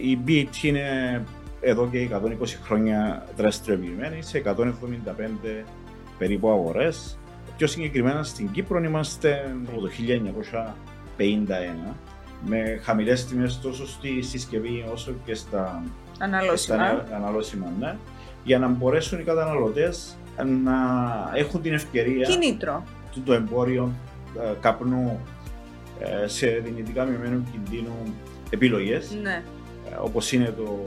Η BT είναι εδώ και 120 χρόνια δραστηριοποιημένη σε 175 περίπου αγορές. Πιο συγκεκριμένα στην Κύπρο είμαστε από το 1951 με χαμηλές τιμές τόσο στη συσκευή όσο και στα αναλώσιμα, στα αναλώσιμα ναι, για να μπορέσουν οι καταναλωτές να έχουν την ευκαιρία Κινήτρο. του το εμπόριο ε, καπνού ε, σε δυνητικά μειωμένου κινδύνου επιλογές Ναι. Ε, όπως είναι το,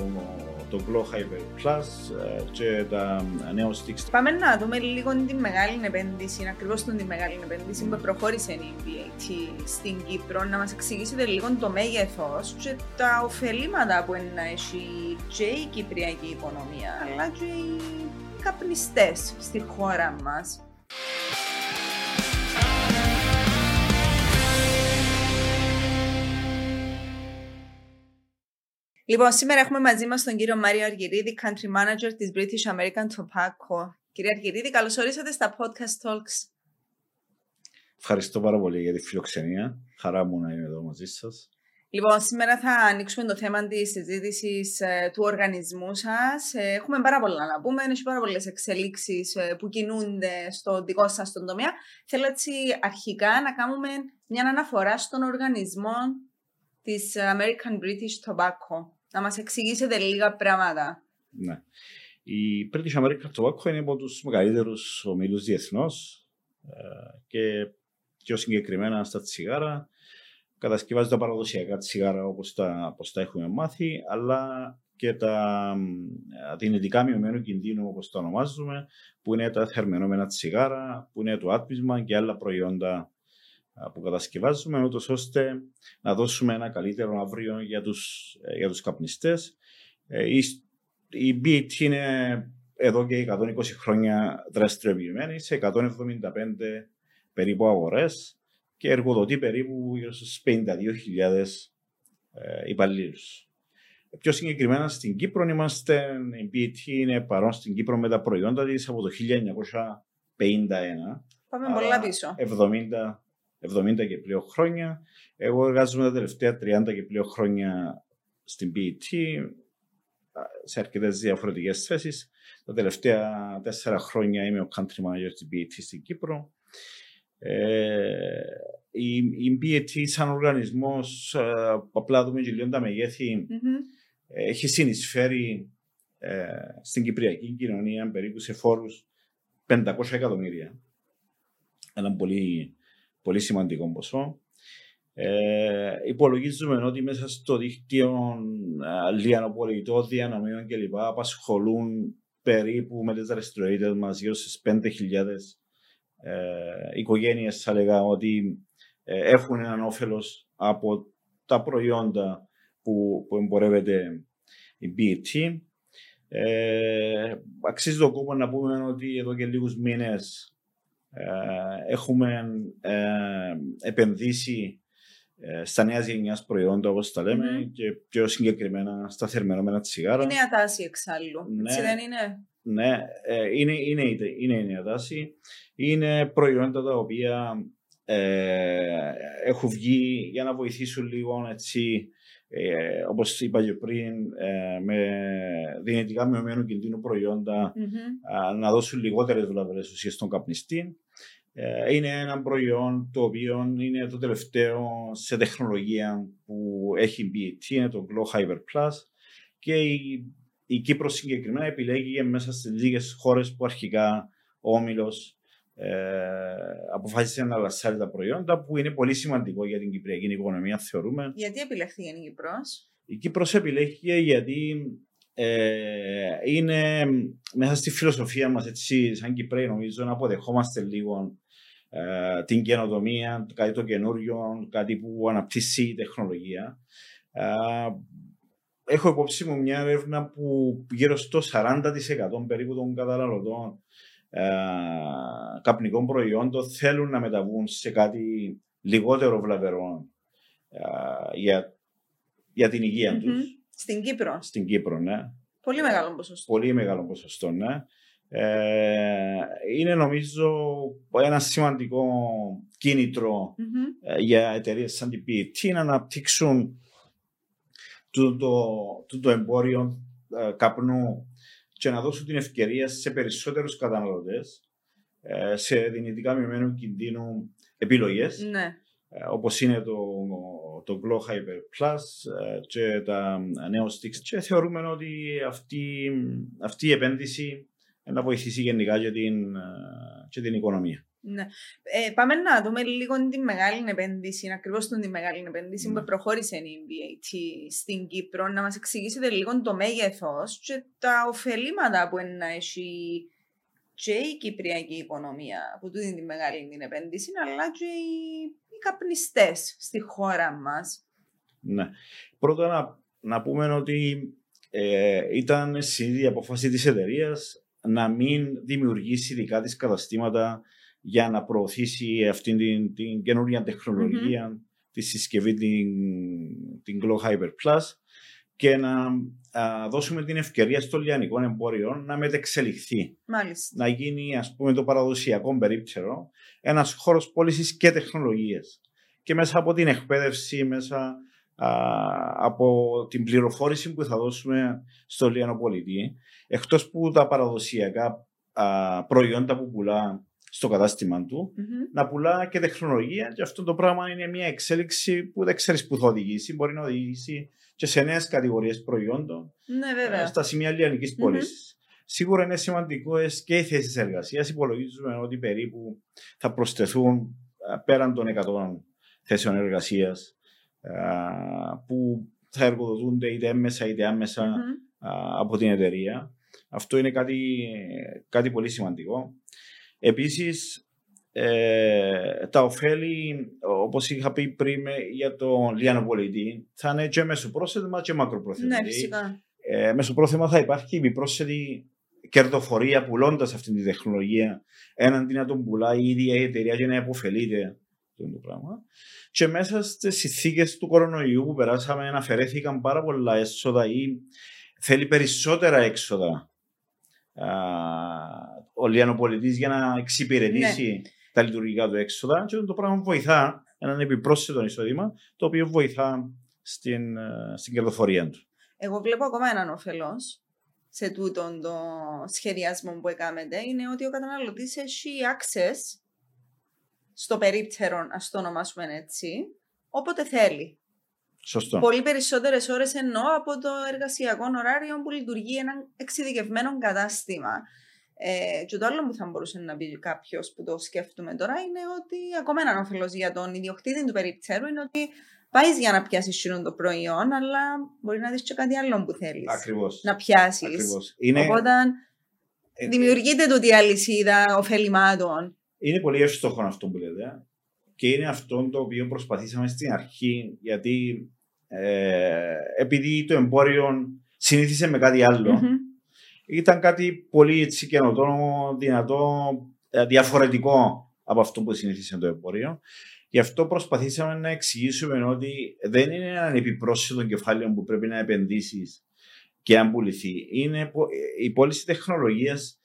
το Glow Hyper Plus ε, και τα νέα sticks. Πάμε να δούμε λίγο την μεγάλη επένδυση, ακριβώς την μεγάλη επένδυση που προχώρησε η BAT στην Κύπρο, να μας εξηγήσετε λίγο το μέγεθος και τα ωφελήματα που είναι να έχει και η κυπριακή οικονομία, αλλά και οι καπνιστές στη χώρα μας. Λοιπόν, σήμερα έχουμε μαζί μας τον κύριο Μάριο Αργυρίδη, Country Manager της British American Tobacco. Κύριε Αργυρίδη, καλώς ορίσατε στα Podcast Talks. Ευχαριστώ πάρα πολύ για τη φιλοξενία. Χαρά μου να είμαι εδώ μαζί σας. Λοιπόν, σήμερα θα ανοίξουμε το θέμα της συζήτησης του οργανισμού σας. Ε, έχουμε πάρα πολλά να πούμε, έχει πάρα πολλές εξελίξεις ε, που κινούνται στο δικό σας τον τομέα. Θέλω έτσι αρχικά να κάνουμε μια αναφορά στον οργανισμό της American British Tobacco. Να μας εξηγήσετε λίγα πράγματα. Ναι. Η British American Tobacco είναι από τους μεγαλύτερους ομίλους διεθνώς ε, και πιο συγκεκριμένα στα τσιγάρα. Κατασκευάζει τα παραδοσιακά τσιγάρα όπως τα, όπως τα έχουμε μάθει, αλλά και τα μ, δυνητικά μειωμένου κινδύνου όπως τα ονομάζουμε, που είναι τα θερμενόμενα τσιγάρα, που είναι το άτμισμα και άλλα προϊόντα α, που κατασκευάζουμε, ούτως ώστε να δώσουμε ένα καλύτερο αύριο για τους, ε, για τους καπνιστές. Ε, Η, η BT είναι εδώ και 120 χρόνια δραστηριοποιημένη σε 175 περίπου αγορές και εργοδοτεί περίπου γύρω στους 52.000 ε, υπαλλήλους. Πιο συγκεκριμένα στην Κύπρο είμαστε, η BT είναι παρόν στην Κύπρο με τα προϊόντα της από το 1951. Πάμε Άρα, πολλά πίσω. 70, 70 και πλέον χρόνια. Εγώ εργάζομαι τα τελευταία 30 και πλέον χρόνια στην BT σε αρκετές διαφορετικές θέσεις. Τα τελευταία τέσσερα χρόνια είμαι ο country manager της BT στην Κύπρο. Ε, η, η BT σαν οργανισμός, ε, απλά δούμε και λίγο τα μεγέθη, Μμμ. έχει συνεισφέρει ε, στην κυπριακή κοινωνία περίπου σε φόρους 500 εκατομμύρια. Ένα πολύ, πολύ σημαντικό ποσό. Ε, υπολογίζουμε ότι μέσα στο δίκτυο ε, λιανοπολιτών, διανομίων κλπ. απασχολούν περίπου με τις δραστηριότητες μας γύρω στις 5.000 ε, οικογένειες θα λέγα ότι ε, έχουν έναν όφελος από τα προϊόντα που, που εμπορεύεται η BT. Ε, αξίζει το κόπο να πούμε ότι εδώ και λίγους μήνες ε, έχουμε ε, επενδύσει ε, στα νέα γενιάς προϊόντα, όπως τα λέμε, Μμμ. και πιο συγκεκριμένα στα θερμενόμενα τσιγάρα. Είναι ατάση εξάλλου. Ναι. Έτσι δεν είναι; Ναι, ε, είναι, είναι, η- είναι η νέα τάση. Είναι προϊόντα τα οποία ε, έχουν βγει για να βοηθήσουν λίγο έτσι, ε, όπως είπα και πριν, ε, με δυνητικά μειωμένου κινδύνου προϊόντα Μμμ. α, να δώσουν λιγότερες βλαβερές ουσίες στον καπνιστή. Ε, είναι ένα προϊόν το οποίο είναι το τελευταίο σε τεχνολογία που έχει μπει, είναι το Glow Hyper Plus και η, η Κύπρος συγκεκριμένα επιλέγει μέσα στις λίγες χώρες που αρχικά ο Όμιλος ε, αποφάσισε να λασσάρει τα προϊόντα που είναι πολύ σημαντικό για την κυπριακή οικονομία θεωρούμε. Γιατί επιλέχθηκε η Κύπρος; Η Κύπρος επιλέχθηκε γιατί ε, είναι μέσα στη φιλοσοφία μας έτσι σαν Κυπρέοι νομίζω να αποδεχόμαστε λίγο ε, την καινοτομία, κάτι το καινούριο, κάτι που αναπτύσσει η τεχνολογία. Ε, έχω υπόψη μου μια έρευνα που γύρω στο 40% περίπου των καταναλωτών ε, καπνικών προϊόντων θέλουν να μεταβούν σε κάτι λιγότερο βλαβερό ε, για, για την υγεία Μμμ. τους Στην Κύπρο. στην Κύπρο, ναι. Πολύ μεγάλο ποσοστό. Πολύ μεγάλο ποσοστό, ναι. Ε, είναι νομίζω ένα σημαντικό κίνητρο Μμμ. ε, για εταιρείες σαν την PET να αναπτύξουν το, το, το εμπόριο ε, καπνού και να δώσουν την ευκαιρία σε περισσότερους καταναλωτές ε, σε δυνητικά μειωμένου κινδύνου επιλογές Ναι. ε, όπως είναι το, το Glow Hyper Plus ε, και τα νέο Sticks και θεωρούμε ότι αυτή, αυτή η επένδυση να βοηθήσει γενικά και την, ε, και την οικονομία. Ναι. Ε, πάμε να δούμε λίγο την μεγάλη επένδυση, ακριβώς την μεγάλη επένδυση Ναι. που προχώρησε η BAT στην Κύπρο. Να μας εξηγήσετε λίγο το μέγεθος και τα ωφελήματα που είναι να έχει και η κυπριακή οικονομία από τούτη τη μεγάλη την επένδυση, αλλά και οι, οι καπνιστές στη χώρα μας. Ναι. Πρώτα να, να πούμε ότι ε, ήταν συνήθι η αποφάση της εταιρείας να μην δημιουργήσει δικά της καταστήματα για να προωθήσει αυτήν την, την καινούργια τεχνολογία, τη συσκευή την, την Glow Hyper Plus και να α, δώσουμε την ευκαιρία στο λιανικό εμπόριο να μετεξελιχθεί. Μάλιστα. Να γίνει ας πούμε το παραδοσιακό περίπτερο ένας χώρος πώλησης και τεχνολογίες. Και μέσα από την εκπαίδευση, μέσα α, από την πληροφόρηση που θα δώσουμε στο λιανοπολιτή, εκτός που τα παραδοσιακά α, προϊόντα που πουλά στο κατάστημα του, Μμμ. να πουλά και τεχνολογία και αυτό το πράγμα είναι μια εξέλιξη που δεν ξέρεις που θα οδηγήσει. Μπορεί να οδηγήσει και σε νέες κατηγορίες προϊόντων Ναι, βέβαια. ε, στα σημεία λιανικής Μμμ. πώλησης. Σίγουρα είναι σημαντικό ε, και οι θέσεις εργασίας. Υπολογίζουμε ότι περίπου θα προσθεθούν ε, πέραν των 100 θέσεων εργασίας που θα εργοδοτούνται είτε έμμεσα είτε άμεσα Μμμ. α, από την εταιρεία. Αυτό είναι κάτι, κάτι πολύ σημαντικό. Επίσης, ε, τα ωφέλη, όπως είχα πει πριν με- για τον λιανοπολιτή, θα είναι και μεσοπρόθεσμα και μακροπρόθεσμα. Ναι, Δηλαδή, φυσικά. ε, μεσοπρόθεσμα θα υπάρχει επιπρόσθετη κερδοφορία πουλώντας αυτή τη τεχνολογία έναντι να τον πουλάει η ίδια η εταιρεία και να υποφελείται αυτό το πράγμα. Και μέσα στις συνθήκες του κορονοϊού που περάσαμε, αναφερέθηκαν πάρα πολλά έσοδα ή θέλει περισσότερα έξοδα α, ο λιανοπολιτής για να εξυπηρετήσει τα λειτουργικά του έξοδα και το πράγμα βοηθά έναν επιπρόσθετο εισόδημα το οποίο βοηθά στην, ε, στην κερδοφορία του. Εγώ βλέπω ακόμα έναν όφελο σε τούτον το σχεδιασμό που έκαμετε είναι ότι ο καταναλωτής έχει access στο περίπτερο, ας το ονομάσουμε έτσι, όποτε θέλει. Σωστό. Πολύ περισσότερες ώρες εννοώ από το εργασιακό ωράριο που λειτουργεί ένα εξειδικευμένο κατάστημα. Ε, και το άλλο που θα μπορούσε να πει κάποιος που το σκέφτομαι τώρα είναι ότι ακόμα έναν όφελο για τον ιδιοκτήτη του περιπτέρου είναι ότι πάεις για να πιάσεις σύνον το προϊόν, αλλά μπορεί να δεις και κάτι άλλο που θέλεις Ακριβώς. να πιάσεις. Ακριβώς. Είναι, Οπότε ε, δημιουργείται τούτη η αλυσίδα ωφελημάτων. είναι πολύ εύστοχο αυτό που λέτε και είναι αυτό το οποίο προσπαθήσαμε στην αρχή γιατί ε, επειδή το εμπόριο συνήθισε με κάτι άλλο Μμμ. Ήταν κάτι πολύ έτσι, καινοτόμο, δυνατό, ε, διαφορετικό από αυτό που συνήθισε το εμπόριο. Γι' αυτό προσπαθήσαμε να εξηγήσουμε ότι δεν είναι ένα επιπρόσθετο κεφάλαιο που πρέπει να επενδύσεις και αν πουληθεί. Είναι πο- η πώληση τεχνολογίας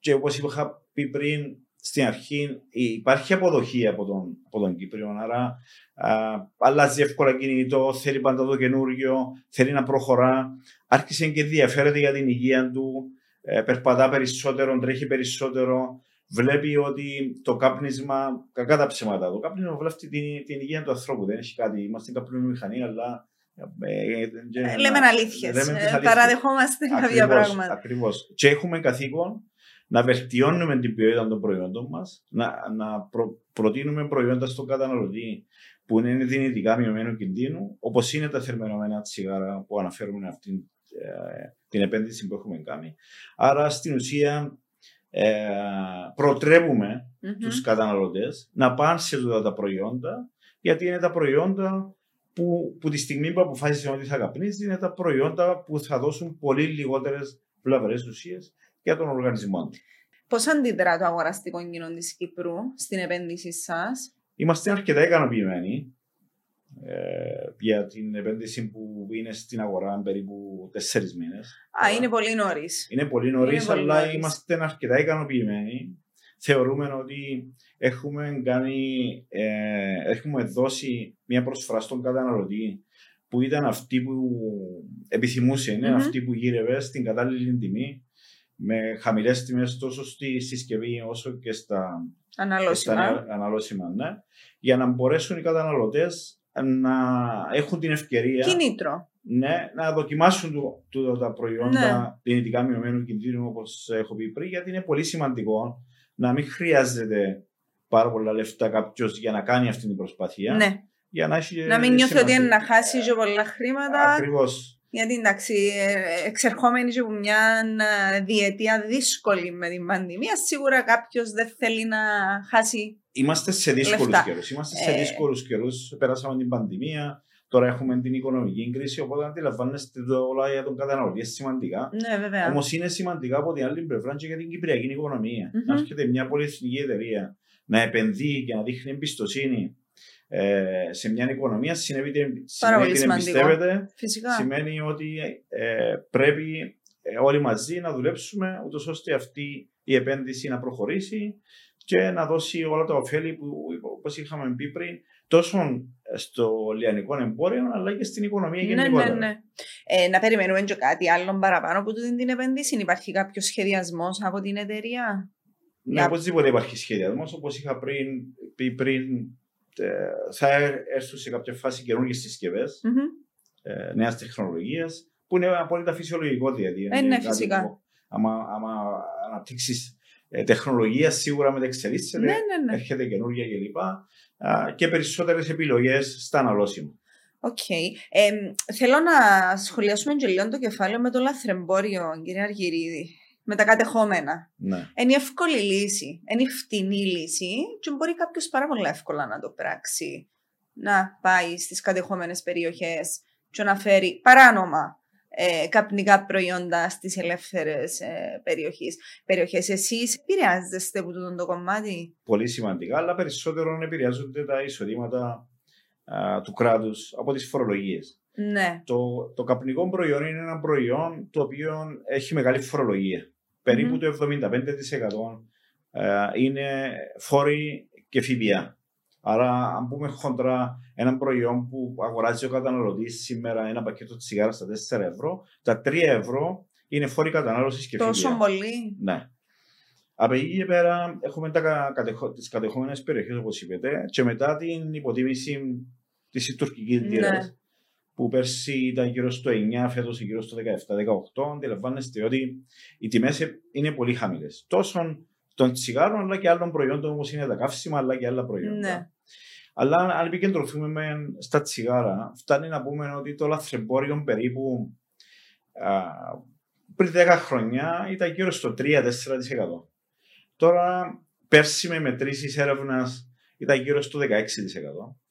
και όπως είχα πει πριν στην αρχή, υπάρχει αποδοχή από τον, από τον Κύπριο. Άρα α, αλλάζει εύκολα κινητό, θέλει πάντα το καινούργιο, θέλει να προχωρά. Άρχισε και ενδιαφέρεται για την υγεία του, ε, περπατά περισσότερο, τρέχει περισσότερο. Βλέπει ότι το κάπνισμα, κακά τα ψέματα, το κάπνισμα βλέπει την, την υγεία του ανθρώπου. Δεν έχει κάτι. Είμαστε καπνομηχανή, αλλά. ε, Ε, λέμε αλήθειες. λέμε τις αλήθειες. παραδεχόμαστε κάποια πράγματα. Ακριβώς. Και έχουμε καθήκον να βελτιώνουμε την ποιότητα των προϊόντων μας, να, να προ, προτείνουμε προϊόντα στον καταναλωτή που είναι δυνητικά μειωμένου κινδύνου, όπως είναι τα θερμενωμένα τσιγάρα που αναφέρουμε αυτή ε, την επένδυση που έχουμε κάνει. Άρα στην ουσία ε, προτρέπουμε Μμμ. τους καταναλωτές να πάνε σε τούτα τα προϊόντα γιατί είναι τα προϊόντα που, που τη στιγμή που αποφάσισαν ότι θα καπνίζει είναι τα προϊόντα που θα δώσουν πολύ λιγότερες βλαβερές ουσίες για τον οργανισμό του. Πώς αντιδρά το αγοραστικό κοινό της Κύπρου στην επένδυση σας, Είμαστε αρκετά ικανοποιημένοι ε, για την επένδυση που είναι στην αγορά περίπου τέσσερις μήνες. Α, είναι πολύ νωρίς. Είναι πολύ νωρίς, Είναι πολύ αλλά νωρίς. είμαστε αρκετά ικανοποιημένοι. Θεωρούμε ότι έχουμε, κάνει, ε, έχουμε δώσει μια προσφορά στον καταναλωτή που ήταν αυτή που επιθυμούσε, είναι Μμμ. αυτή που γύρευε στην κατάλληλη τιμή με χαμηλές τιμές τόσο στη συσκευή όσο και στα, και Αναλώσιμα. στα αναλώσιμα, ναι, για να μπορέσουν οι καταναλωτές να έχουν την ευκαιρία Κίνητρο. ναι, να δοκιμάσουν του, του- τα προϊόντα Ναι. δυνητικά μειωμένου κινδύνου, όπως έχω πει πριν, γιατί είναι πολύ σημαντικό να μην χρειάζεται πάρα πολλά λεφτά κάποιος για να κάνει αυτή την προσπάθεια. Ναι. Για να, έχει Να μην νιώθει ότι είναι να χάσει και πολλά χρήματα. Ακριβώς. Γιατί εντάξει, ε, εξερχόμενοι και από μια ε, διετία δύσκολη με την πανδημία, σίγουρα κάποιος δεν θέλει να χάσει. Είμαστε σε δύσκολους Λεφτά. καιρούς. Είμαστε σε Ε. δύσκολους καιρούς. Πέρασαμε την πανδημία. Τώρα έχουμε την οικονομική κρίση. Οπότε αντιλαμβάνεστε το όλα για τον καταναλωτή. Είναι σημαντικά. Ναι, βέβαια. Όμως είναι σημαντικά από την άλλη πλευρά και για την κυπριακή οικονομία. Μμμ. Να έρχεται μια πολυεθνική εταιρεία να επενδύει και να δείχνει εμπιστοσύνη ε, σε μια οικονομία σημαίνει, Πάρα πολύ σημαίνει ότι την σημαντικό. εμπιστεύεται. Φυσικά. Σημαίνει ότι ε, πρέπει ε, όλοι μαζί να δουλέψουμε ούτως ώστε αυτή η επένδυση να προχωρήσει και να δώσει όλα τα ωφέλη που όπως είχαμε πει πριν τόσο στο λιανικό εμπόριο αλλά και στην οικονομία Ναι, γενικότερα. ναι, ναι. Ε, να περιμένουμε και κάτι άλλο παραπάνω από τούτη την επένδυση. Υπάρχει κάποιος σχεδιασμός από την εταιρεία; Ναι, Για- οπωσδήποτε υπάρχει σχεδιασμός. Όπως είχα πριν, πει πριν, ε, θα έρθουν σε κάποια φάση καινούργιες συσκευές Μμμ. ε, νέας τεχνολογίας, που είναι απόλυτα φυσιολογικό δηλαδή. Ε, Είναι ναι, κάτι φυσικά. που Άμα, άμα αναπτύξεις ε, τεχνολογία, σίγουρα μετεξελίσσεται, Ναι, ναι, ναι. έρχεται καινούργια κλπ. Α, Και περισσότερες επιλογές στα αναλώσιμα. Οκ. Ε, θέλω να σχολιάσουμε και λίγο το κεφάλαιο με το λαθρεμπόριο, κύριε Αργυρίδη. Με τα κατεχόμενα. Ναι. Είναι η εύκολη λύση. Είναι η φτηνή λύση και μπορεί κάποιος πάρα πολύ εύκολα να το πράξει. Να πάει στις κατεχόμενες περιοχές και να φέρει παράνομα ε, καπνικά προϊόντα στις ελεύθερες ε, περιοχές. Εσείς επηρεάζεστε από τούτο το κομμάτι; Πολύ σημαντικά, αλλά περισσότερο επηρεάζονται τα εισοδήματα α, του κράτους από τις φορολογίες. Ναι. Το, το καπνικό προϊόν είναι ένα προϊόν το οποίο έχει μεγάλη φορολογία. Περίπου Μμμ. το 75% ε, είναι φόροι και ΦΠΑ. Άρα, αν πούμε χοντρά ένα προϊόν που αγοράζει ο καταναλωτής σήμερα, ένα πακέτο τσιγάρας στα 4 ευρώ, τα 3 ευρώ είναι φόροι κατανάλωσης και Τόσο ΦΠΑ. πολύ. Ναι. Από εκεί και πέρα έχουμε τα, κα- κατεχο, τις κατεχόμενες περιοχές όπως είπετε και μετά την υποτίμηση της τουρκικής Ναι. Λίρας που πέρσι ήταν γύρω στο 9, φέτος γύρω στο 17-18 αντιλαμβάνεστε ότι οι τιμές είναι πολύ χαμηλές. Τόσο των τσιγάρων αλλά και άλλων προϊόντων όπως είναι τα καύσιμα αλλά και άλλα προϊόντα. Ναι. Αλλά αν επικεντρωθούμε με- στα τσιγάρα, φτάνει να πούμε ότι το λαθρεμπόριο περίπου α, πριν 10 χρόνια ήταν γύρω στο 3-4%. Τώρα, πέρσι με μετρήσεις έρευνας ήταν γύρω στο 16%.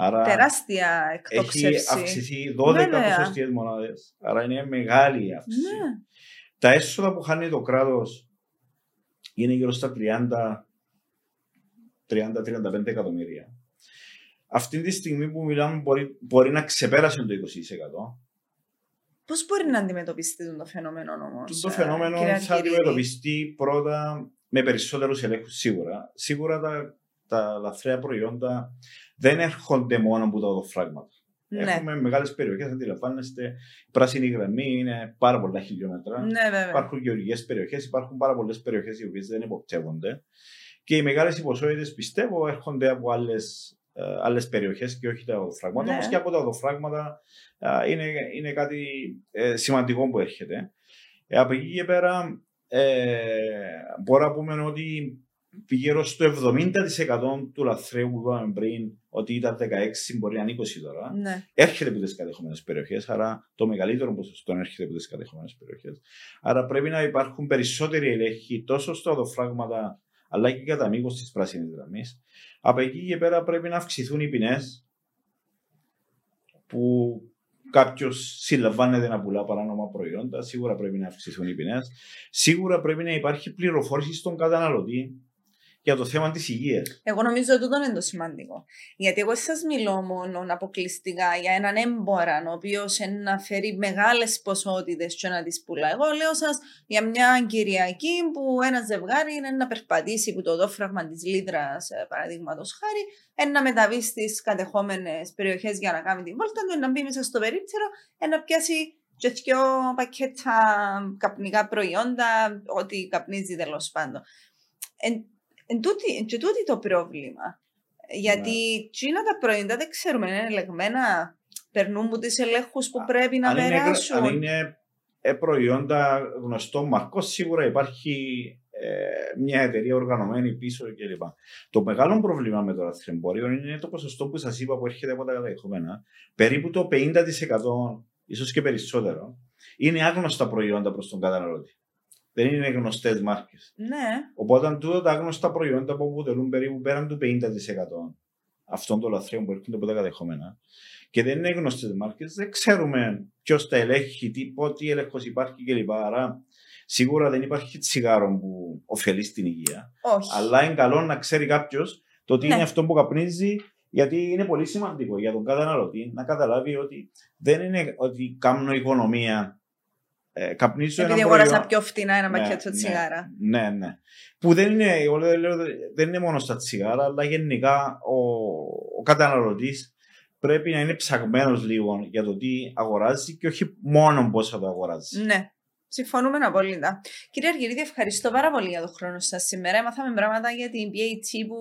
Άρα Τεράστια έχει εκτόξευση. αυξηθεί 12 Βέβαια. ποσοστιαίες μονάδες. Άρα είναι μεγάλη η αύξηση. Ναι. Τα έσοδα που χάνει το κράτος είναι γύρω στα 30 30-35 εκατομμύρια. Αυτή τη στιγμή που μιλάμε μπορεί, μπορεί να ξεπέρασε το 20%. Πώς μπορεί να αντιμετωπιστεί το φαινόμενο όμως. Το φαινόμενο θα αντιμετωπιστεί πρώτα με περισσότερους ελέγχους σίγουρα. Σίγουρα τα, τα λαθρέα προϊόντα δεν έρχονται μόνο από τα οδοφράγματα. Ναι, Έχουμε μεγάλες περιοχές, αντιλαμβάνεστε. Η πράσινη γραμμή είναι πάρα πολλά χιλιόμετρα. ναι, βέβαια. Υπάρχουν γεωργικές περιοχές, υπάρχουν πάρα πολλές περιοχές οι οποίες δεν υποπτεύονται. Και οι μεγάλες ποσότητε πιστεύω έρχονται από άλλες άλλες περιοχές και όχι τα οδοφράγματα. Ναι. Όμω και από τα οδοφράγματα α, είναι, είναι κάτι ε, σημαντικό που έρχεται. Ε, από εκεί και πέρα ε, μπορώ να πούμε ότι γύρω στο 70% του λαθρέου που είπαμε πριν, ότι ήταν 16, μπορεί να είναι 20 τώρα, Ναι. έρχεται από τις κατεχόμενες περιοχές, άρα το μεγαλύτερο ποσοστό έρχεται από τις κατεχόμενες περιοχές. Άρα πρέπει να υπάρχουν περισσότεροι ελέγχοι τόσο στα οδοφράγματα αλλά και κατά μήκος της πράσινης γραμμής. Από εκεί και πέρα πρέπει να αυξηθούν οι ποινές που κάποιος συλλαμβάνεται να πουλά παράνομα προϊόντα. Σίγουρα πρέπει να αυξηθούν οι ποινές. Σίγουρα πρέπει να υπάρχει πληροφόρηση στον καταναλωτή για το θέμα της υγείας. Εγώ νομίζω ότι αυτό είναι το σημαντικό. Γιατί εγώ σας μιλώ μόνο αποκλειστικά για έναν έμπορα, ο οποίος να φέρει μεγάλες ποσότητες και να τις πουλά. Εγώ λέω σας για μια Κυριακή που ένα ζευγάρι είναι να περπατήσει που το δόφραγμα της Λίδρα, παραδείγματος χάρη, να μεταβεί στις κατεχόμενες περιοχές για να κάνει την βόλτα του, να μπει μέσα στο περίπτερο, να πιάσει και δύο πακέτα καπνικά προϊόντα, ό,τι καπνίζει τέλος πάντων. Εν τούτη, και τούτη το πρόβλημα. Γιατί ναι. τα προϊόντα δεν ξέρουμε, είναι ελεγμένα, περνούν από τις ελέγχους που πρέπει να αν περάσουν. Είναι, αν είναι ε, προϊόντα γνωστό μαρκός, σίγουρα υπάρχει ε, μια εταιρεία οργανωμένη πίσω κλπ. Το μεγάλο πρόβλημα με το λαθρεμπόριο είναι το ποσοστό που σας είπα που έρχεται από τα καταδεχόμενα. Περίπου το 50% ίσως και περισσότερο είναι άγνωστα προϊόντα προς τον καταναλωτή δεν είναι γνωστές μάρκες. Ναι. Οπότε τούτα τα γνωστά προϊόντα που αποτελούν περίπου πέραν του 50% αυτών των λαθρέων που έρχονται από τα κατεχόμενα και δεν είναι γνωστές μάρκες, δεν ξέρουμε ποιος τα ελέγχει, τι, τι έλεγχος υπάρχει κλπ. Άρα σίγουρα δεν υπάρχει τσιγάρο που ωφελεί στην υγεία. Όχι. Αλλά είναι καλό να ξέρει κάποιος το τι ναι. είναι αυτό που καπνίζει γιατί είναι πολύ σημαντικό για τον καταναλωτή να καταλάβει ότι δεν είναι ότι κάνω οικονομία ε, καπνίζω Επειδή ένα αγόρασα πιο φτηνά ένα ναι, πακέτο ναι, τσιγάρα. Ναι, ναι. Που δεν είναι, εγώ λέω, δεν είναι μόνο στα τσιγάρα, αλλά γενικά ο, ο καταναλωτής πρέπει να είναι ψαγμένος λίγο για το τι αγοράζει και όχι μόνο πώ θα το αγοράζει. Ναι. Συμφωνούμε απόλυτα. Κύριε Αργυρίδη, ευχαριστώ πάρα πολύ για τον χρόνο σας σήμερα. Μάθαμε πράγματα για την PAT που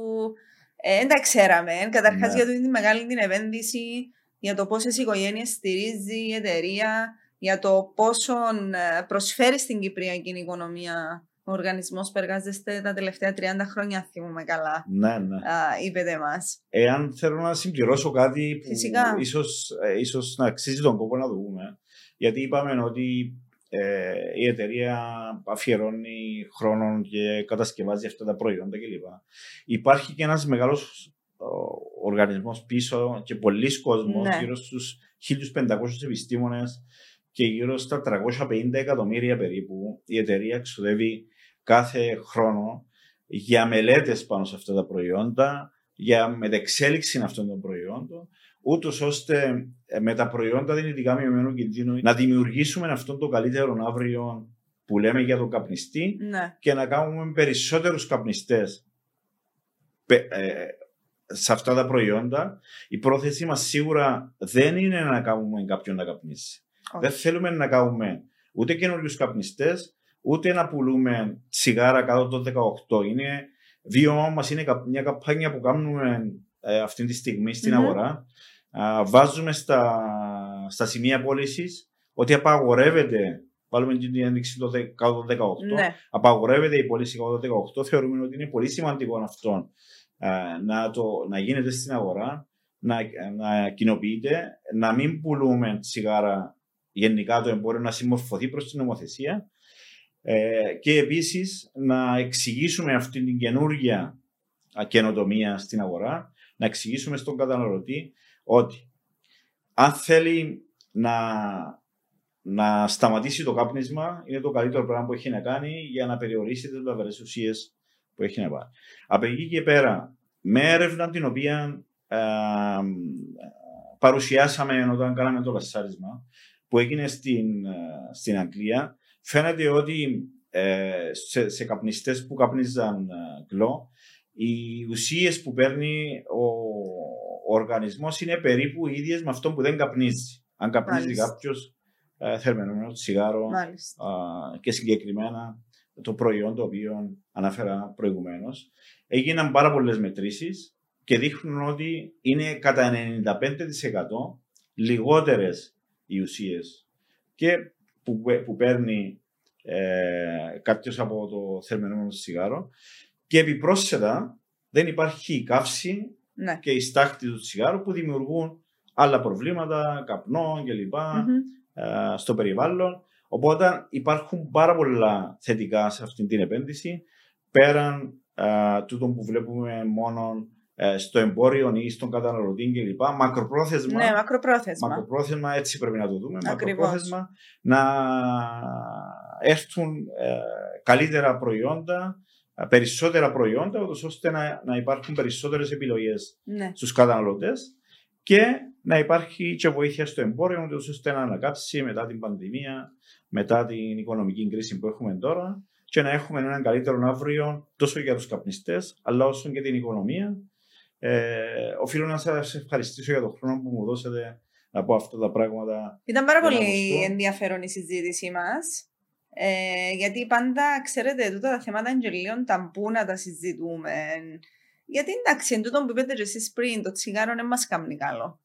ε, δεν τα ξέραμε. Καταρχάς, ναι. για την μεγάλη την επένδυση, για το πόσε οικογένειες στηρίζει η εταιρεία για το πόσο ε, προσφέρει στην Κυπριακή οικονομία ο οργανισμός που εργάζεστε τα τελευταία 30 χρόνια, θυμούμε καλά. Ναι, ναι. είπετε μας. Εάν θέλω να συμπληρώσω κάτι που ίσως ε, ίσως να αξίζει τον κόπο να δούμε. Γιατί είπαμε ότι ε, η εταιρεία αφιερώνει χρόνο και κατασκευάζει αυτά τα προϊόντα κλπ. Υπάρχει και ένας μεγάλος οργανισμός πίσω και πολλοί κόσμοι, ναι. γύρω στους 1500 επιστήμονες και γύρω στα 350 εκατομμύρια περίπου η εταιρεία εξοδεύει κάθε χρόνο για μελέτες πάνω σε αυτά τα προϊόντα, για μετεξέλιξη αυτών των προϊόντων, ούτως ώστε ε, με τα προϊόντα δυνητικά μειωμένου κινδύνου να δημιουργήσουμε αυτόν το καλύτερο αύριο που λέμε για τον καπνιστή ναι. και να κάνουμε περισσότερους καπνιστές ε, σε αυτά τα προϊόντα. Η πρόθεσή μας σίγουρα δεν είναι να κάνουμε κάποιον να καπνίσει. Δεν θέλουμε να κάνουμε ούτε καινούριους καπνιστές, ούτε να πουλούμε τσιγάρα κάτω το 18. Είναι βίωμα μας, είναι μια καπάνια που κάνουμε ε, αυτή τη στιγμή στην mm-hmm. αγορά. βάζουμε στα, στα σημεία πώλησης ότι απαγορεύεται. Βάλουμε την ένδειξη το κάτω το 18. Ναι. Απαγορεύεται η πώληση κάτω το 18. Θεωρούμε ότι είναι πολύ σημαντικό αυτό να, το, να γίνεται στην αγορά, να, να κοινοποιείται, να μην πουλούμε τσιγάρα γενικά το εμπόριο να συμμορφωθεί προς την νομοθεσία ε, και επίσης να εξηγήσουμε αυτή την καινούργια καινοτομία στην αγορά, να εξηγήσουμε στον καταναλωτή ότι αν θέλει να, να σταματήσει το κάπνισμα, είναι το καλύτερο πράγμα που έχει να κάνει για να περιορίσει τις βλαβερέ ουσίες που έχει να πάρει. Από εκεί και πέρα, με έρευνα την οποία ε, παρουσιάσαμε όταν κάναμε το λασάρισμα, που έγινε στην, ε, στην Αγγλία, φαίνεται ότι ε, σε, σε καπνιστές που καπνίζαν ε, γλό, οι ουσίες που παίρνει ο, ο οργανισμός είναι περίπου ίδιες με αυτό που δεν καπνίζει. Αν καπνίζει κάποιος ε, θερμενόμενο τσιγάρο και συγκεκριμένα το προϊόν το οποίο αναφέρα προηγουμένως. Έγιναν πάρα πολλές μετρήσεις και δείχνουν ότι είναι κατά 95% λιγότερες οι ουσίες και που, που παίρνει ε, κάποιος από το θερμενόμενο τσιγάρο και επιπρόσθετα δεν υπάρχει η καύση ναι. και η στάχτη του τσιγάρου που δημιουργούν άλλα προβλήματα, καπνό κλπ. Ε, στο περιβάλλον. Οπότε υπάρχουν πάρα πολλά θετικά σε αυτή την επένδυση πέραν ε, τούτων που βλέπουμε μόνο ε, στο εμπόριο ή στον καταναλωτή κλπ. Μακροπρόθεσμα. Ναι, μακροπρόθεσμα. Μακροπρόθεσμα, έτσι πρέπει να το δούμε. Ακριβώς. Μακροπρόθεσμα να έρθουν ε, καλύτερα προϊόντα περισσότερα προϊόντα, ούτως ώστε να, να υπάρχουν περισσότερες επιλογές Ναι. στους καταναλωτές και να υπάρχει και βοήθεια στο εμπόριο, ούτως ώστε να ανακάψει μετά την πανδημία, μετά την οικονομική κρίση που έχουμε τώρα και να έχουμε έναν καλύτερο αύριο τόσο για τους καπνιστές, αλλά όσο και την οικονομία. Ε, οφείλω να σας ευχαριστήσω για τον χρόνο που μου δώσετε να πω αυτά τα πράγματα. Ήταν πάρα Για να πολύ ακουστώ. ενδιαφέρον η συζήτησή μας. Ε, γιατί πάντα, ξέρετε, τούτα τα θέματα είναι και λίγο ταμπού να τα συζητούμε. Γιατί εντάξει, εν τούτο που είπατε και εσείς πριν, το τσιγάρο δεν μας κάνει καλό.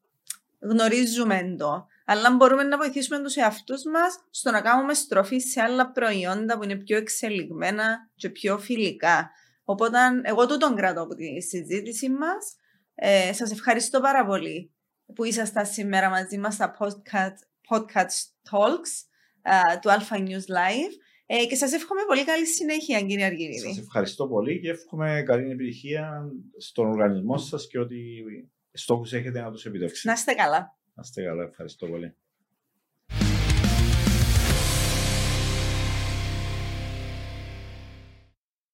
Γνωρίζουμε το. Αλλά μπορούμε να βοηθήσουμε τους εαυτούς μας στο να κάνουμε στροφή σε άλλα προϊόντα που είναι πιο εξελιγμένα και πιο φιλικά. Οπότε, εγώ τούτον κρατώ από τη συζήτηση μας. Ε, σας ευχαριστώ πάρα πολύ που ήσασταν σήμερα μαζί μας στα podcast, podcast talks α, του Alpha News Live ε, και σας εύχομαι πολύ καλή συνέχεια κύριε Αργυρίδη. Σας ευχαριστώ πολύ και εύχομαι καλή επιτυχία στον οργανισμό σας και ότι στόχους έχετε να τους επιτεύξετε. Να είστε καλά. Να είστε καλά, ευχαριστώ πολύ.